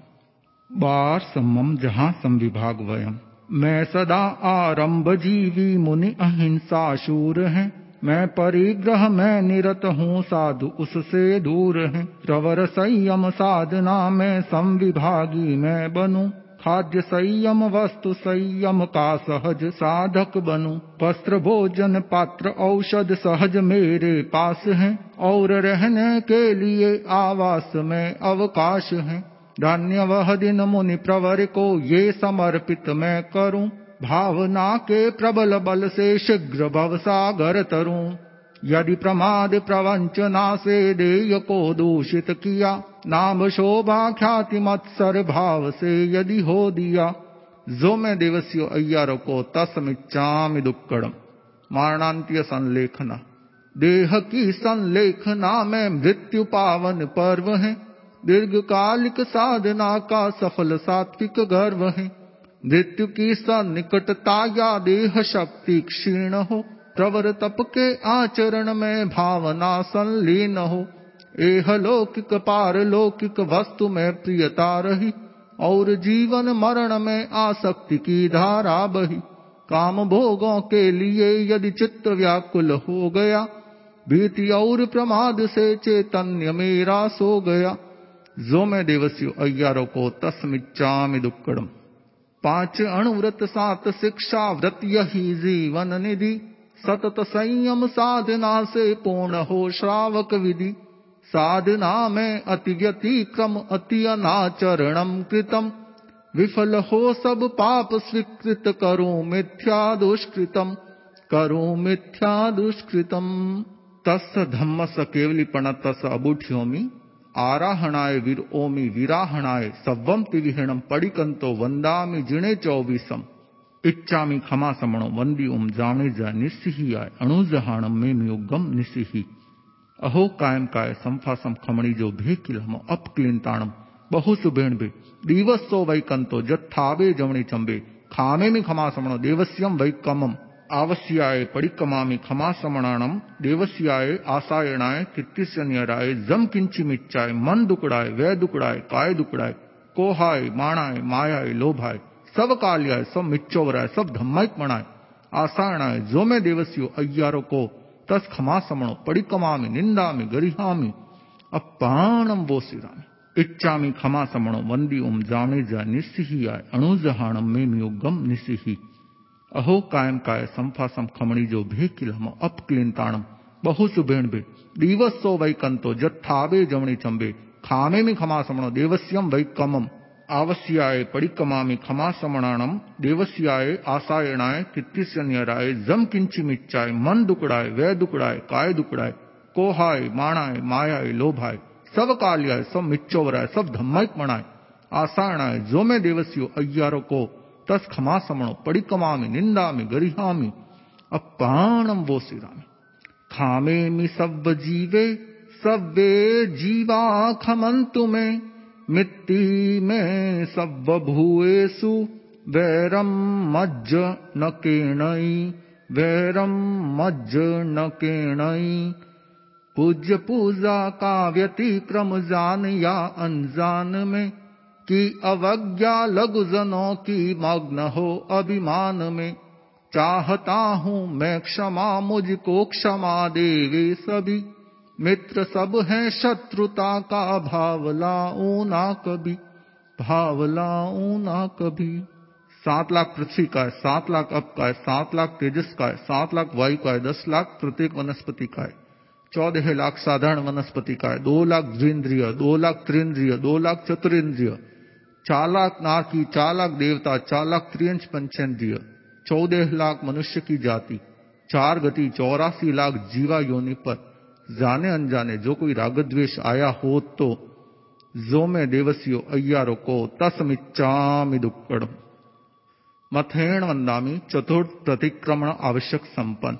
बार समम जहाँ संविभाग वयम। मैं सदा आरंभ जीवी मुनि अहिंसा शूर है। मैं परिग्रह में निरत हूँ, साधु उससे दूर है। प्रवर संयम साधना में संविभागी मैं बनूं। खाद्य संयम, वस्तु संयम का सहज साधक बनूं। वस्त्र भोजन पात्र औषध सहज मेरे पास है, और रहने के लिए आवास में अवकाश है। धन्य वह दिन मुनि प्रवर को ये समर्पित मैं करूँ। भावना के प्रबल बल से शीघ्र भव सागर तरूं। यदि प्रमाद प्रवंचना से देय को दूषित किया नाम शोभा ख्याति मत्सर भाव से यदि हो दिया जो मैं दिवसियो अय्यारो को तस्मिच्चामि दुक्कड़म। मारणांत्य संलेखना। देह की संलेखना में मृत्यु पावन पर्व है। दीर्घकालिक साधना का सफल सात्विक गर्व है। मृत्यु की सन्निकटता या देह शक्ति क्षीण हो। प्रवर तप के आचरण में भावना संलीन हो। एह लौकिक पारलौकिक वस्तु में प्रियता रही, और जीवन मरण में आसक्ति की धारा बही। काम भोगों के लिए यदि चित्त व्याकुल हो गया, भीति और प्रमाद से चैतन्य मेरा सो गया। जो मैं देवस्यु अय्यारो को तस्मिच्चामि दुक्कड़म। पाँच अणुव्रत सात शिक्षा व्रत यही जीवन निधि। सतत संयम साधना से पूर्ण हो श्रावक विधि। साधना में अति व्यतिक्रम अति अनाचरणम कृतम। विफल हो सब पाप स्वीकृत करो मिथ्या दुष्कृतम। करो मिथ्या दुष्कृतम। तस् धम्म स केवलीपण, तस अबुठ्योमी आराहणाय वीर ओमी, विराहणाय सवम तिविहणम पड़िकंतो वंदामि जिणे चौबीसम इच्छामी खमा समणो वंदी उम जाने जा निस्सिही आय अणुजहाणम में म्युगम निस्सिही। अहो कायम काय, संफासम खमणी जो भे किलमो अपक्लिंताणम बहु सुबेण बे दिवसो वैकंतो जत्थाबे जमणी चंबे। खामे में खमा समणो देवस्यम वैकमम। आवश्याय पडिकमामि खमा समणाणम देवस्याय आसायणाय कित्तिस्यन्यराय जम किंची मिच्चाय, मन दुकड़ाय, वै दुकड़ाय, काय दुकड़ाय, कोहाय, माणाय, मायाय, लोभाय, सब कालियाय, सब मिच्चोवराय, सब धम्माइक मणाय आसायणाय, जो मैं देवस्यो, अय्यारो को तस खमा समणो पड़िकमा में निंदा में गरिहा में अपाणम वो सिरामी। इच्छा में खमा समणो वंदी उम जाने जा, निस्सिही आय। अणुजहाणम में मियोगम निस्सिही। अहो कायम काय संफासम खमणी जो भे किलम अपक्लिंताणम बहु सुबेण बे दिवसो वैकंतो जत्थाबे जमणी चंबे खामे में खमा समणो देवस्यम वैकमम आवश्याय पडिकमामि खमा समणाणम देवस्याय आसायणाय कित्तिस्यन्यराय जम किंची मिच्चाय मन दुकड़ाय वै दुकड़ाय काय दुकड़ाय कोहाय, माणाय, मायाय, लोभाय सब काल्याय सब मिच्चोवराय सब धम्माइक मणाय आसायणाय जो मैं देवस्यो, अय्यारो, को, तस खमा समणो पडिकमा में निंदा में गरिहा अपाणम वो सिरामी खामे मी सब जीवे सव्वे जीवा खमंतु में। मिट्टी में सब भूएसु, वैरम मज्ज न केणई, वैरम मज्ज न केणई। पूज्य पूजा का व्यतिक्रम जान या अनजान में, कि अवज्ञा लघुजनों की मग्न हो अभिमान में। चाहता हूँ मैं क्षमा, मुझको क्षमा देवे सभी। मित्र सब है शत्रुता का भाव लाऊ ना कभी, भाव लाऊ ना कभी। सात लाख पृथ्वी का है, सात लाख अप का है, सात लाख तेजस का है, सात लाख वायु का है, दस लाख प्रत्येक वनस्पति का है। चौदह लाख साधारण वनस्पति का है, दो लाख द्विंद्रिय, दो लाख त्रिंद्रिय, दो लाख चतुरेन्द्रिय चार लाख नारकी चार लाख देवता, चार लाख त्रियंश पंचेंद्रिय। चौदह लाख मनुष्य की जाति, चार गति, चौरासी लाख जीवा योनि पर। जाने अनजाने जो कोई राग द्वेष आया हो तो जो मैं देवसियो अय्यारो को तस्मिच्चामि दुक्कड़ मथेण वंदामी चतुर्थ प्रतिक्रमण आवश्यक संपन्न।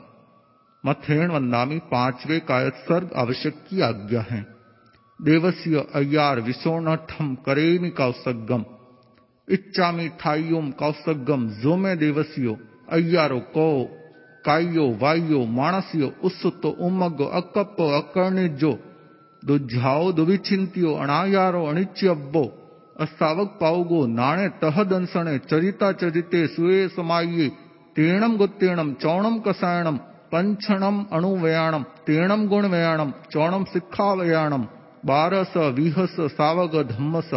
मथेण वंदामी पांचवे कायत्सर्ग आवश्यक की आज्ञा है। देवस्य अय्यार विसोणठम करेमी कौसगम इच्छामी ठाइयोम कौसगम जो मैं देवसियो अय्यारो को कायो वायो मानसियो उत्सुत उमग अकप अकर्णिजो दुझाओ दुविचिंतियो अनायारो अणिच्यब्बो अस्तावक पाऊगो, नाणे तहदंसणे चरिता चरिते सुए समाये तेणम गुत्तेणम चौणम कसायणम पंचणम अणुवयाणम तेणम गुण गुणवयाणम चौणम सिखावयाणम बारस, विहस, सावग, धम्मस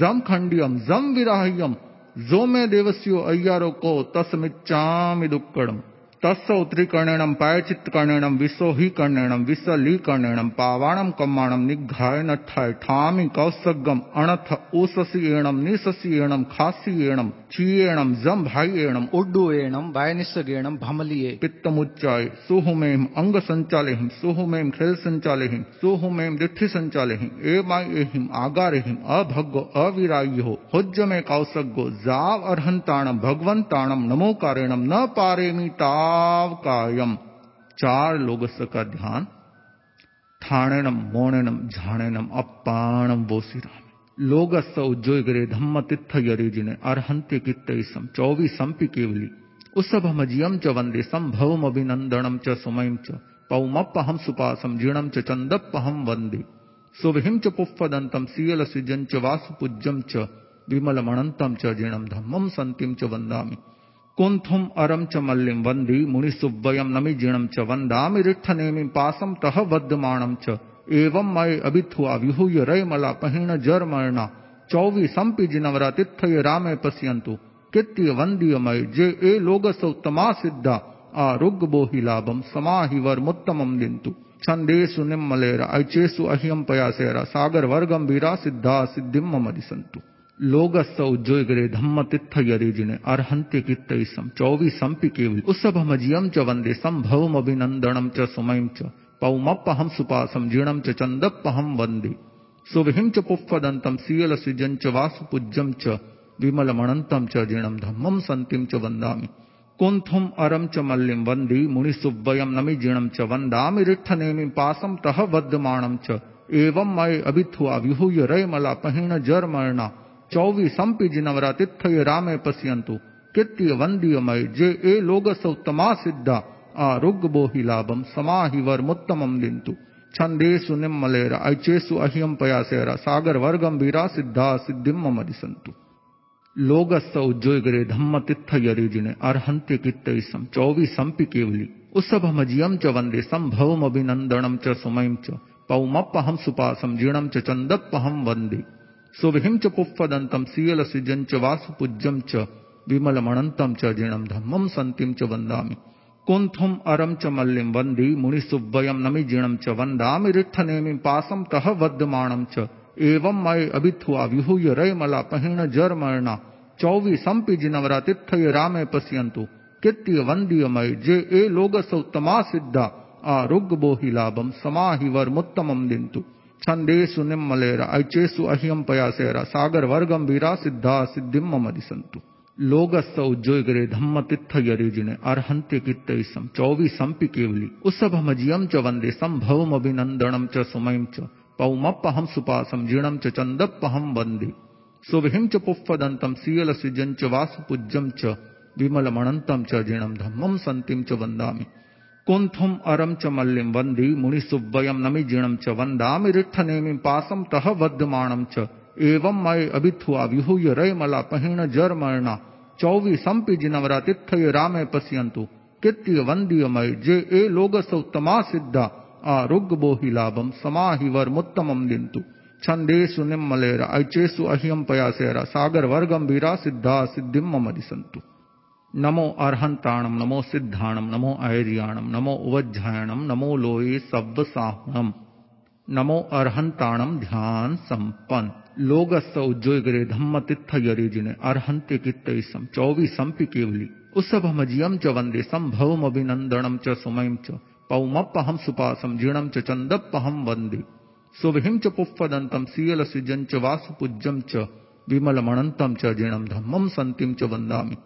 जम खंडियम जम विराह्यम जो मैं देवस्यो, अय्यारो को तस्मिच्चामि दुक्कडम तस्स उत्तरीकर्णेणम पायचित्तकर्णेणम विश्व ही कर्णेणम विश्वलीकर्णेणम पावाणम कम्माणम निघाय नठाय ठामि कौसगम अणथ ओससी एणम निससी एणम खासी एणम चीएणम जम भाई एणम उड्डुएणम वायनिस्सगेणम भमलिये। पित्तमुच्चाय सुहुमेम अंग संचालेहिम सुहुमेम खेल संचालेहिम सुहुमेम दिठि संचालेहिम एमाय एहिम आगारेहिम अभग्गो अविरायो होज्जमे कौसग्गो जाव अर्हंताणम भगवंताणम नमोकारेणम न पारेमी ता। कायम चार लोगस का ध्यान। ठाणेनम मोणेनम, झाणेनम, अप्पाणम वोसिराम लोगस उज्जोगरे धम्म तिथ यरेजिने अर्हंत्य कित्तम चौवी संपि केवली। उसभमजियम च वंदे संभवम अभिनंदनम च सुमयम च। पौमप्पहम सुपासम। जीणम च चंदप्पहम वंदे सुभिम च पुफ्फदंतम सीयल सिजन च वासुपूज्यम च। विमल मणंतम च। जीणम धम्मम संतिम च वंदामि कुंथुम अरम च मल्लिम वंदी मुनिसुब्बयम नमि जीणम च वंदामि रिठनेमि पासम तह वद्यमाणम च। एवं मय अभिथुआ विहूय रय मला पहिण जर मरणा चौवी संपि जिनवरा तिथय रामे पश्यंतु कित्य वंदीय मय, जे ए लोग सौतमा सिद्धा आरुग बोहि लाभम समाहिवर मुत्तमम दिंतु छंदेसु निम्मलेरा ऐचेसु अहियम पयासेरा सागर वीरा सिद्धा सिद्धिम मदिसंतु लोगस्स उज्जोगरे धम्म तिथ यरेजिने अर्हंत्य कित्तम चौवी संपि केवल उसभमजियम च वंदे संभवम अभिनंदनम च सुमयम च। पौमप्पहम सुपासम जीणम च चंदप्पहम वंदे सुभिम च पुफ्फदंतम सीयल सृजन च वासुपूज्यम च। विमल मणंतम च जीणम धम्मम संतिम च वंदामि कुंथुम अरम च मल्लिम वंदी मुनिसुब्बयम नमी जीणम च वंदामि रिठनेमि पासम तह वद्यमाणम च। एवं मय अभिथुआ विहूय रय मला पहिण जर मरणा चौवी संपि जिनवरा तिथय रामे पश्यंतु कित्य वंदीयमय, जे ए लोग सौतमा सिद्धा आरुग बोहि लाभम समाहिवर मुत्तमम दिंतु छंदेसु निम्मलेर ऐचेसु अहियम पयासेरा सागर वर्गम वीरा सिद्धा सिद्धिम मदिसंतु लोगस्स उज्जोगरे धम्म तिथ यरेजिने अर्हंत्य चौवी संपि केवली। उसभमजियम च वंदे संभवम अभिनंदनम च सुमयम च। पौमप्पहम सुपासम जीणम च चंदप्पहम वंदे सुभिम च पुफ्फदंतम सीयल सिजन च वासुपूज्यम च विमल मणंतम च जीणम धम्मम संतिम च वंदामि कुंथुम अरम च मल्लिम वंदी मुनिसुब्बयम नमि जीणम च वंदामि रिठनेमि पासम तह वद्यमाणम च। एवं मय अभिथुआ विहूय रय मला पहिण चौवी संपि जिनवरा तिथय रामे पश्यंतु कित्य वंदीय मय जे ए लोग सौतमा सिद्धा आरुग बोहि लाभम समाहिवर मुत्तमम दिंतु छंदेसु निम्मलेरा ऐचेसु अहियम पयासेरा सागर वीरा सिद्धा सिद्धिम मदिसंतु लोगस्स उज्जोगरे धम्म तिथ यरेजिने अर्हंत्य कित्तम चौवी संपि केवली। उसभमजियम च वंदे संभवम अभिनंदनम च सुमयम च। पौमप्पहम सुपासम जीणम च चंदप्पहम वंदे सुभिम च पुफ्फदंतम सीयल सृजन च वासुपूज्यम च। विमल मणंतम च जीणम धम्मम संतिम च वंदामि कुंथुम अरम च मल्लिम वंदी मुनिसुब्बयम नमि जीणम च वंदामि रिठनेमि पासम तह वद्यमाणम च। एवं मय अभिथुआ विहूय रय मला पहिण जर मरणा चौवी संपि जिनवरा तिथय रामे पश्यंतु कित्य वंदीय मय जे ए लोग सौतमा सिद्धा। आरुग बोहि लाभम समाहिवर मुत्तमम दिंतु छंदेसु निम्मलेरा ऐचेसु अहियम पयासेरा सागर वीरा सिद्धा सिद्धिम मदिसंतु नमो अर्हंताणम नमो सिद्धाणम नमो ऐर्याणम नमो उवज्जायणम नमो लोये सव्वसाहुणम नमो अर्हंताणम ध्यान संपन्न लोगस्स उज्जोगरे धम्म तिथ यरेजिने अर्हंत्य कित्तम चौवी संपि केवली। उसभमजियम च वंदे संभवम अभिनंदनम च सुमयम च। पौमप्पहम सुपासम जीणम च चंदप्पहम वंदे सुभिम च पुफ्फदंतम सीयल सृजन च वासुपूज्यम च। विमल मणंतम च जीणम धम्मम संतिम च वंदामि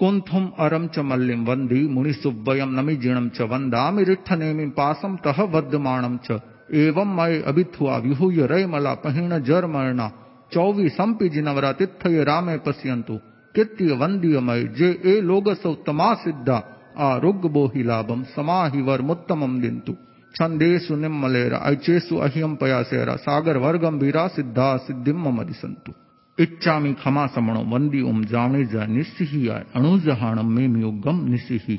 कुंथुम अरम च मल्लिम वंदी मुनिसुब्बयम नमि जीणम च वंदामि रिठनेमि पासम तह वद्यमाणम च। एवं मय अभिथुआ विहूय रय मला पहिण जर मरणा चौवी संपि जिनवरा तिथय रामे पश्यंतु कित्य वंदीय मय, जे ए लोग सौतमा सिद्धा आरुग बोहि लाभम समाहिवर मुत्तमम दिंतु छंदेसु निम्मलेरा ऐचेसु अहियम पयासेरा सागर वर्गम वीरा सिद्धा सिद्धिम मदिसंतु इच्छामि खमा समणो वंदी ओम जावणे जा निस्सिही आय। अणुजहाणम में म्योगम निस्सिही।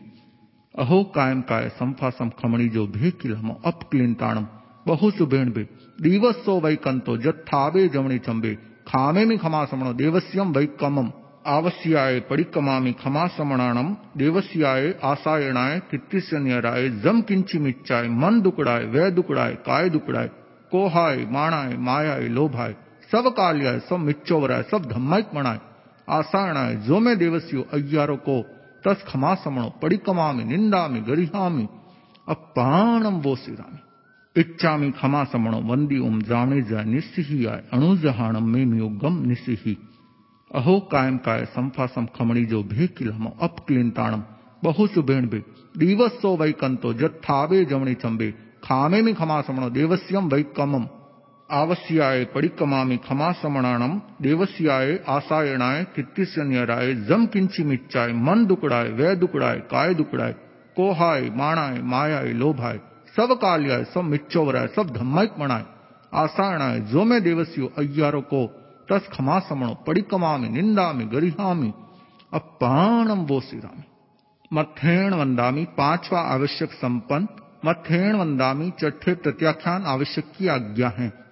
अहो कायम काय संफासम खमणीजो भेकिलमो अपक्लिंताणम बहु सुभेणबे दिवसो वैकंतो जत्थावे जमणी चंबे खामे में खमा समणो देवस्यम वैकमम। आवश्याय परिकमामि खमा समणाणम देवस्याय आसायणाय तित्तिसन्यराय जम किंची मिच्चाय। मन दुकड़ाय वह दुकड़ाय, काय दुकड़ाय। कोहाय, माणाय, मायाय, लोभाय। सब काल्याय सब मिच्चोवराय सब धम्माइक मणाय आसायणाय जो मैं देवस्यो, अय्यारो को तस खमा समणो परिकमामि निंदामि, गरिहामि। अपाणम वो इच्छा इच्छामि खमा समणो वंदी उम जाने जा निस्सिही आय। अणुजहाणम में मियोगम निस्सिही। अहो कायम काय, संफासम खमणी जो भे किलमो अपक्लिंताणम बहु सुभेण बे। दिवसो वैकंतो, जत्थावे जमणी चंबे। खामे में खमा समणो देवस्यम वैकमम। आवश्याय परिकमामि खमा समणाणम देवस्याय आसायणाय कित्तिसन्यराय जम किंची मिच्चाय मन दुकड़ाय वह दुकड़ाय काय दुकड़ाय कोहाय, माणाय, मायाय, लोभाय सब काल्याय सब मिच्चोवराय सब धम्माइक मणाय आसायणाय, जो मैं देवस्यो अय्यारो को, तस खमा समणो परिकमामि निंदामि गरिहामि अपाणम वो सिरामि मथेण वंदामी पांचवा आवश्यक संपन्न मथेण वंदामी चट्ठे प्रत्याख्यान आवश्यक की आज्ञा है।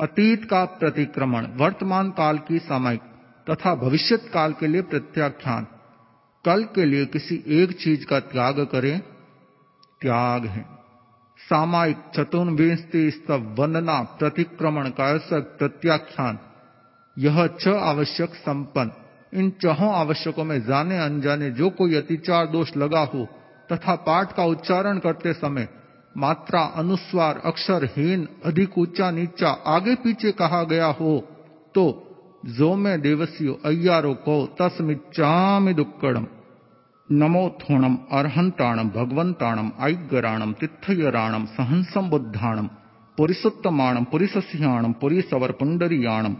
अतीत का प्रतिक्रमण, वर्तमान काल की सामयिक तथा भविष्यत काल के लिए प्रत्याख्यान। कल के लिए किसी एक चीज़ का त्याग करें, त्याग है। सामायिक चतुर्विंशति स्तव वंदना प्रतिक्रमण का प्रत्याख्यान। यह छ आवश्यक संपन्न। इन चहों आवश्यकों में जाने अनजाने जो कोई अतिचार दोष लगा हो तथा पाठ का उच्चारण करते समय मात्रा, अनुस्वार, अक्षर, हीन, अधिक ऊँचा, नीचा, आगे पीछे कहा गया हो तो जो मैं देवसियो अय्यारो को तस्मिच्चामि दुक्कड़म। नमो थोणम अर्हंताणम भगवंताणम ऐगराणम तिथयराणम सहंसम बुद्धाणम पुरिसुत्तमाणम, पुरिसस्याणम पुरीसवर पुंडरियाणम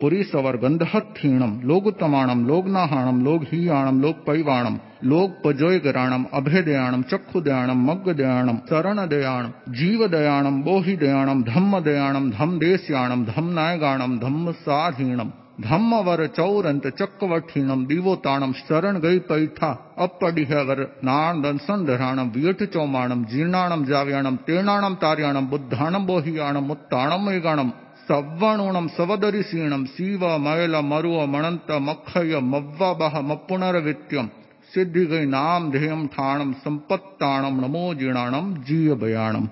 पुरीसवर गंधहत्थीणम लोगुतमाणम लोगनाहाणम लोगहीयाणम लोकपैवाणम लोकपजोयगराणम अभेदयाणम चक्षुदयाणम मग्गदयाणम शरणदयाणम जीवदयाणम बोहिदयाणम धम्मदयाणम धम्मदेश्याणम धम्मनायगाणम धम्मसाधीणम धम्मवर चौरंत चक्रवठीणम दिवोताणम शरण गई पैठा अपडिहवर नाणदन संधराणम वियठ चौमाणम जीर्णाणम जाव्याणम तीर्णाणम तार्याणम बुद्धाणम बोहियाणम मुत्ताणम मेगाणम சவ்வணோனம் சவதரிசீனம் சீவ மயல மருவ மணந்த மக்கய மவ்வபக மப்புனரவித்யம் சித்திகை நாம் தேயம் டானம் சம்பத்தானம் நமோ ஜீணானம் ஜீயபயானம்.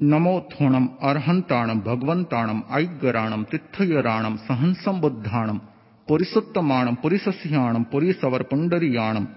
நமோத்தோணம் அர்ஹந்தானம் பகவந்தானம் ஐக்கராணம் தித்தயராணம் சஹன்சம் புத்தானம் பொரிசுத்தமானம் பொரிசசியானம் புண்டரியானம்.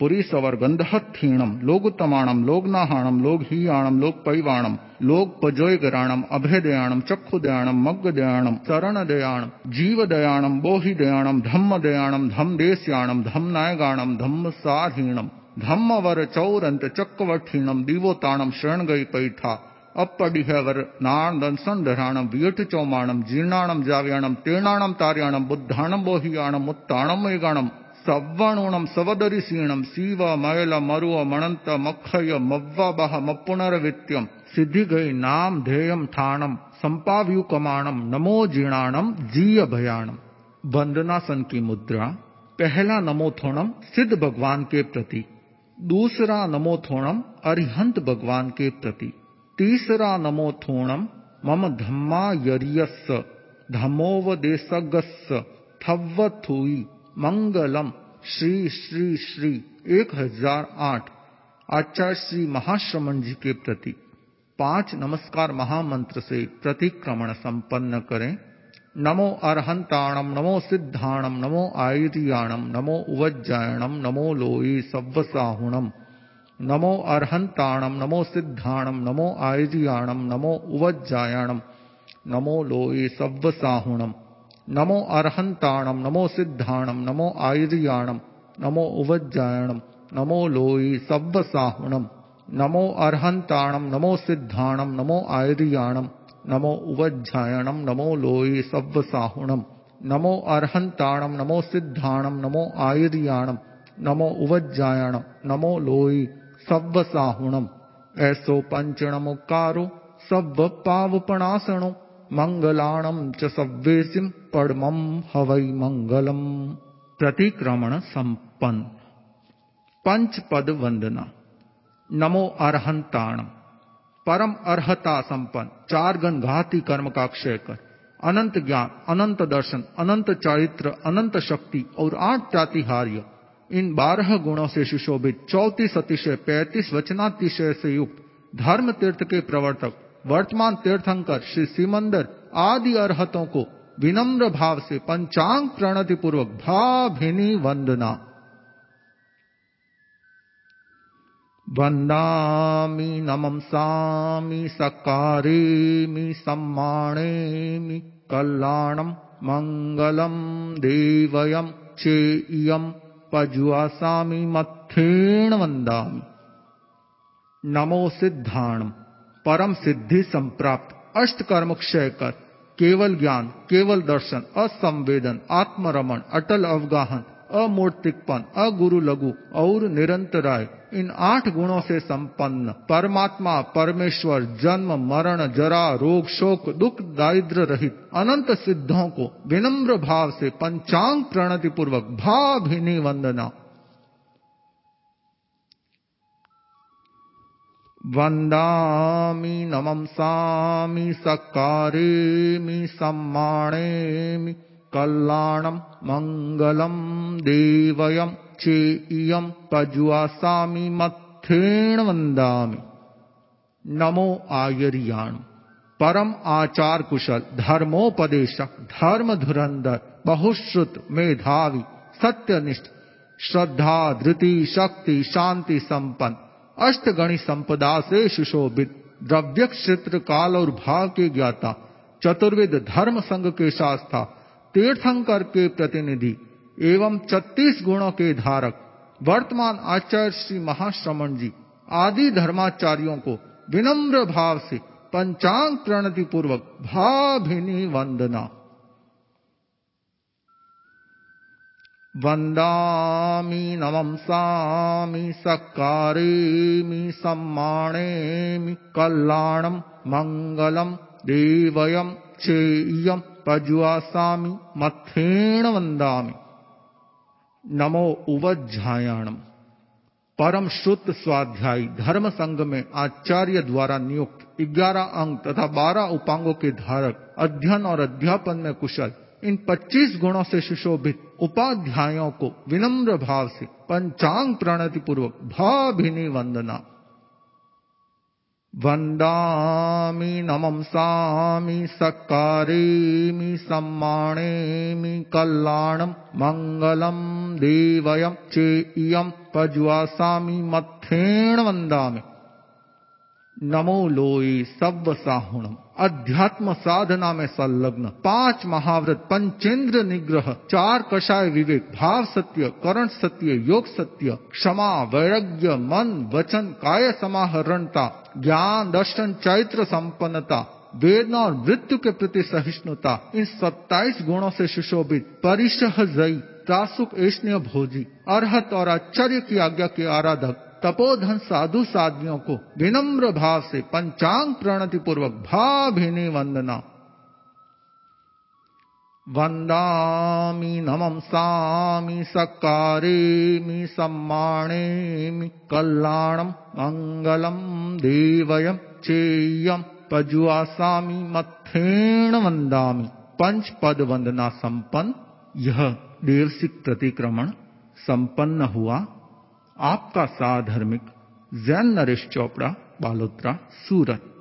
पुरी सवर्गंध क्षीणम लोगुतमाणम लोगनाहाणम लोगहीयाणम दयाणम लोकपजोयगराणम दयाणम चक्षुदयाणम मग्गदयाणम शरणदयाणम जीवदयाणम बोहिदयाणम धम्मदयाणम धम्मदेशयाणम धम्मनायगाणम धम्मसाधीणम धम्मवर चौरंत चक्रवठीणम दीवोताणम शरणगई पैठा अपडिहवर नाणदंसंधराणम वियठ चौमाणम जीर्णाणम जाव्याणम तीर्णाणम तार्याणम बुद्धाणम बोहियाणम उत्ताणम मेघाणम ಸವ್ವಣುಣಂ ಸವದರಿಸೀಣಂ ಸೀವ ಮಯಲ ಮರುವ ಮಣಂತ ಮಕ್ಕಯ್ಯ ಮವ್ವಬಹ ಮಪ್ಪುನರವಿತ್ಯಂ सिद्धि नाम ध्येयम ठाणम संपाव्यु कमाणम नमो जीणाणम जीय भयाणम वंदनासन की मुद्रा पहला नमोथोणम सिद्ध भगवान के प्रति दूसरा नमोथोणम अरिहंत भगवान के प्रति तीसरा नमोथोणम मम धम्मा यरियस्स धमोवदेशगस्स थव्वथुई मंगलम श्री श्री श्री एक हज़ार आठ, आचार्य श्री महाश्रमण जी के प्रति पाँच नमस्कार महामंत्र से प्रतिक्रमण संपन्न करें। नमो अरहंताणम नमो सिद्धाणम नमो आयुर्याणम नमो उवज्जायणम नमो लोई सव्वसाहुणम नमो अरहंताणम नमो सिद्धाणम नमो आयुर्याणम नमो उवज्जायणम नमो लोई सव्वसाहुणम नमो अर्हंताणम नमो सिद्धाणम नमो आयुर्याणम नमो उवज्जायणम नमो लोई सव्वसाहुणम नमो अर्हंताणम नमो सिद्धाणम नमो आयुर्याणम नमो उवज्जायणम नमो लोई सव्वसाहुणम नमो अर्हंताणम नमो सिद्धाणम नमो आयुर्याणम नमो उवज्जायणम नमो लोई सव्वसाहुणम ऐसो पंचणमुकारो सव्व पावपणासणो मंगलाणम च सव्वेसिम पड़मम हवई मंगलम प्रतिक्रमण संपन्न पंच पद वंदना नमो अरहंताण परम अर्हता संपन्न चार गण घाती कर्म का क्षय कर अनंत ज्ञान अनंत दर्शन अनंत चारित्र अनंत शक्ति और आठ प्रातिहार्य इन बारह गुणों से सुशोभित चौतीस अतिशय पैंतीस वचनातिशय से युक्त धर्म तीर्थ के प्रवर्तक वर्तमान तीर्थंकर श्री सिमंदर आदि अर्हतों को विनम्र भाव से पंचांग प्रणति पूर्वक भाभिनी वंदना। वन्दामि नमंसामि सकारेमि सम्माणेमि मङ्गलम् देवयम् चेयम् पज्वासामि मत्थेण वन्दामि। नमो सिद्धाणम। परम सिद्धि संप्राप्त। अष्ट कर्म क्षय कर। केवल ज्ञान, केवल दर्शन, असंवेदन, आत्मरमण, अटल अवगाहन, अमूर्तिकपन अगुरु लघु और निरंतराय। इन आठ गुणों से संपन्न। परमात्मा, परमेश्वर, जन्म, मरण, जरा, रोग, शोक, दुख दारिद्र रहित अनंत सिद्धों को विनम्र भाव से पंचांग प्रणति पूर्वक भाभिनी वंदना। वन्दामि नमंसामि सकारेमि सम्माणेमि कल्याणम् मङ्गलम् देवयम् चेयम् पज्वासामि मत्थेण वन्दामि। नमो आयर्याण। परम आचार कुशल धर्मोपदेशक धर्म धुरंधर बहुश्रुत मेधावी सत्यनिष्ठ श्रद्धा धृति शक्ति शांति संपन्न अष्टगणी संपदा से सुशोभित द्रव्य क्षेत्र काल और भाव के ज्ञाता चतुर्विद धर्म संघ के शास्त्रा तीर्थंकर के प्रतिनिधि, एवं छत्तीस गुणों के धारक, वर्तमान आचार्य श्री महाश्रमण जी, आदि धर्माचार्यों को विनम्र भाव से पंचांग प्रणति पूर्वक भाभिनी वंदना वन्दामि नमंसामि सकारेमि सम्माणेमि कल्याणम् मङ्गलम् देवयम् चेयम् पज्वासामि मथेण वन्दामि। नमो उवज्झायाणम परम शुद्ध स्वाध्यायी धर्म संघ में आचार्य द्वारा नियुक्त ग्यारह अंक तथा बारह उपांगों के धारक अध्ययन और अध्यापन में कुशल इन 25 गुणों से सुशोभित उपाध्यायों को विनम्र भाव से पंचांग प्रणति पूर्वक भाभिनी वंदना। वन्दामि नमंसामि सकारेमि सम्माणेमि कल्याणम् मङ्गलम् देवयम् चेयम् पज्वासामि मत्थेण वन्दामि। नमो लोई सव्व साहुणम अध्यात्म साधना में संलग्न। पाँच महाव्रत, पंचेंद्र निग्रह, चार कषाय विवेक, भाव सत्य, करण सत्य, योग सत्य, क्षमा, वैराग्य, मन, वचन, काय समाहरणता, ज्ञान, दर्शन, चैत्र संपन्नता, वेदना और मृत्यु के प्रति सहिष्णुता। इन सत्ताईस गुणों से सुशोभित परिशह जयी तासुक ऐष्ण्य भोजी, अर्हत और आश्चर्य की आज्ञा के आराधक तपोधन साधु साधियों को विनम्र भाव से पंचांग प्रणति पूर्वक भाभिनी वंदना। वन्दामि नमंसामि सकारेमि सम्माणेमि कल्याणम् मङ्गलम् देवयम् चेयम् पजुआसामि मत्थेण वन्दामि। पंच पद वंदना संपन्न। यह देवसिक प्रतिक्रमण संपन्न हुआ। आपका साधर्मिक जैन नरेश चोपड़ा बालोत्रा सूरत।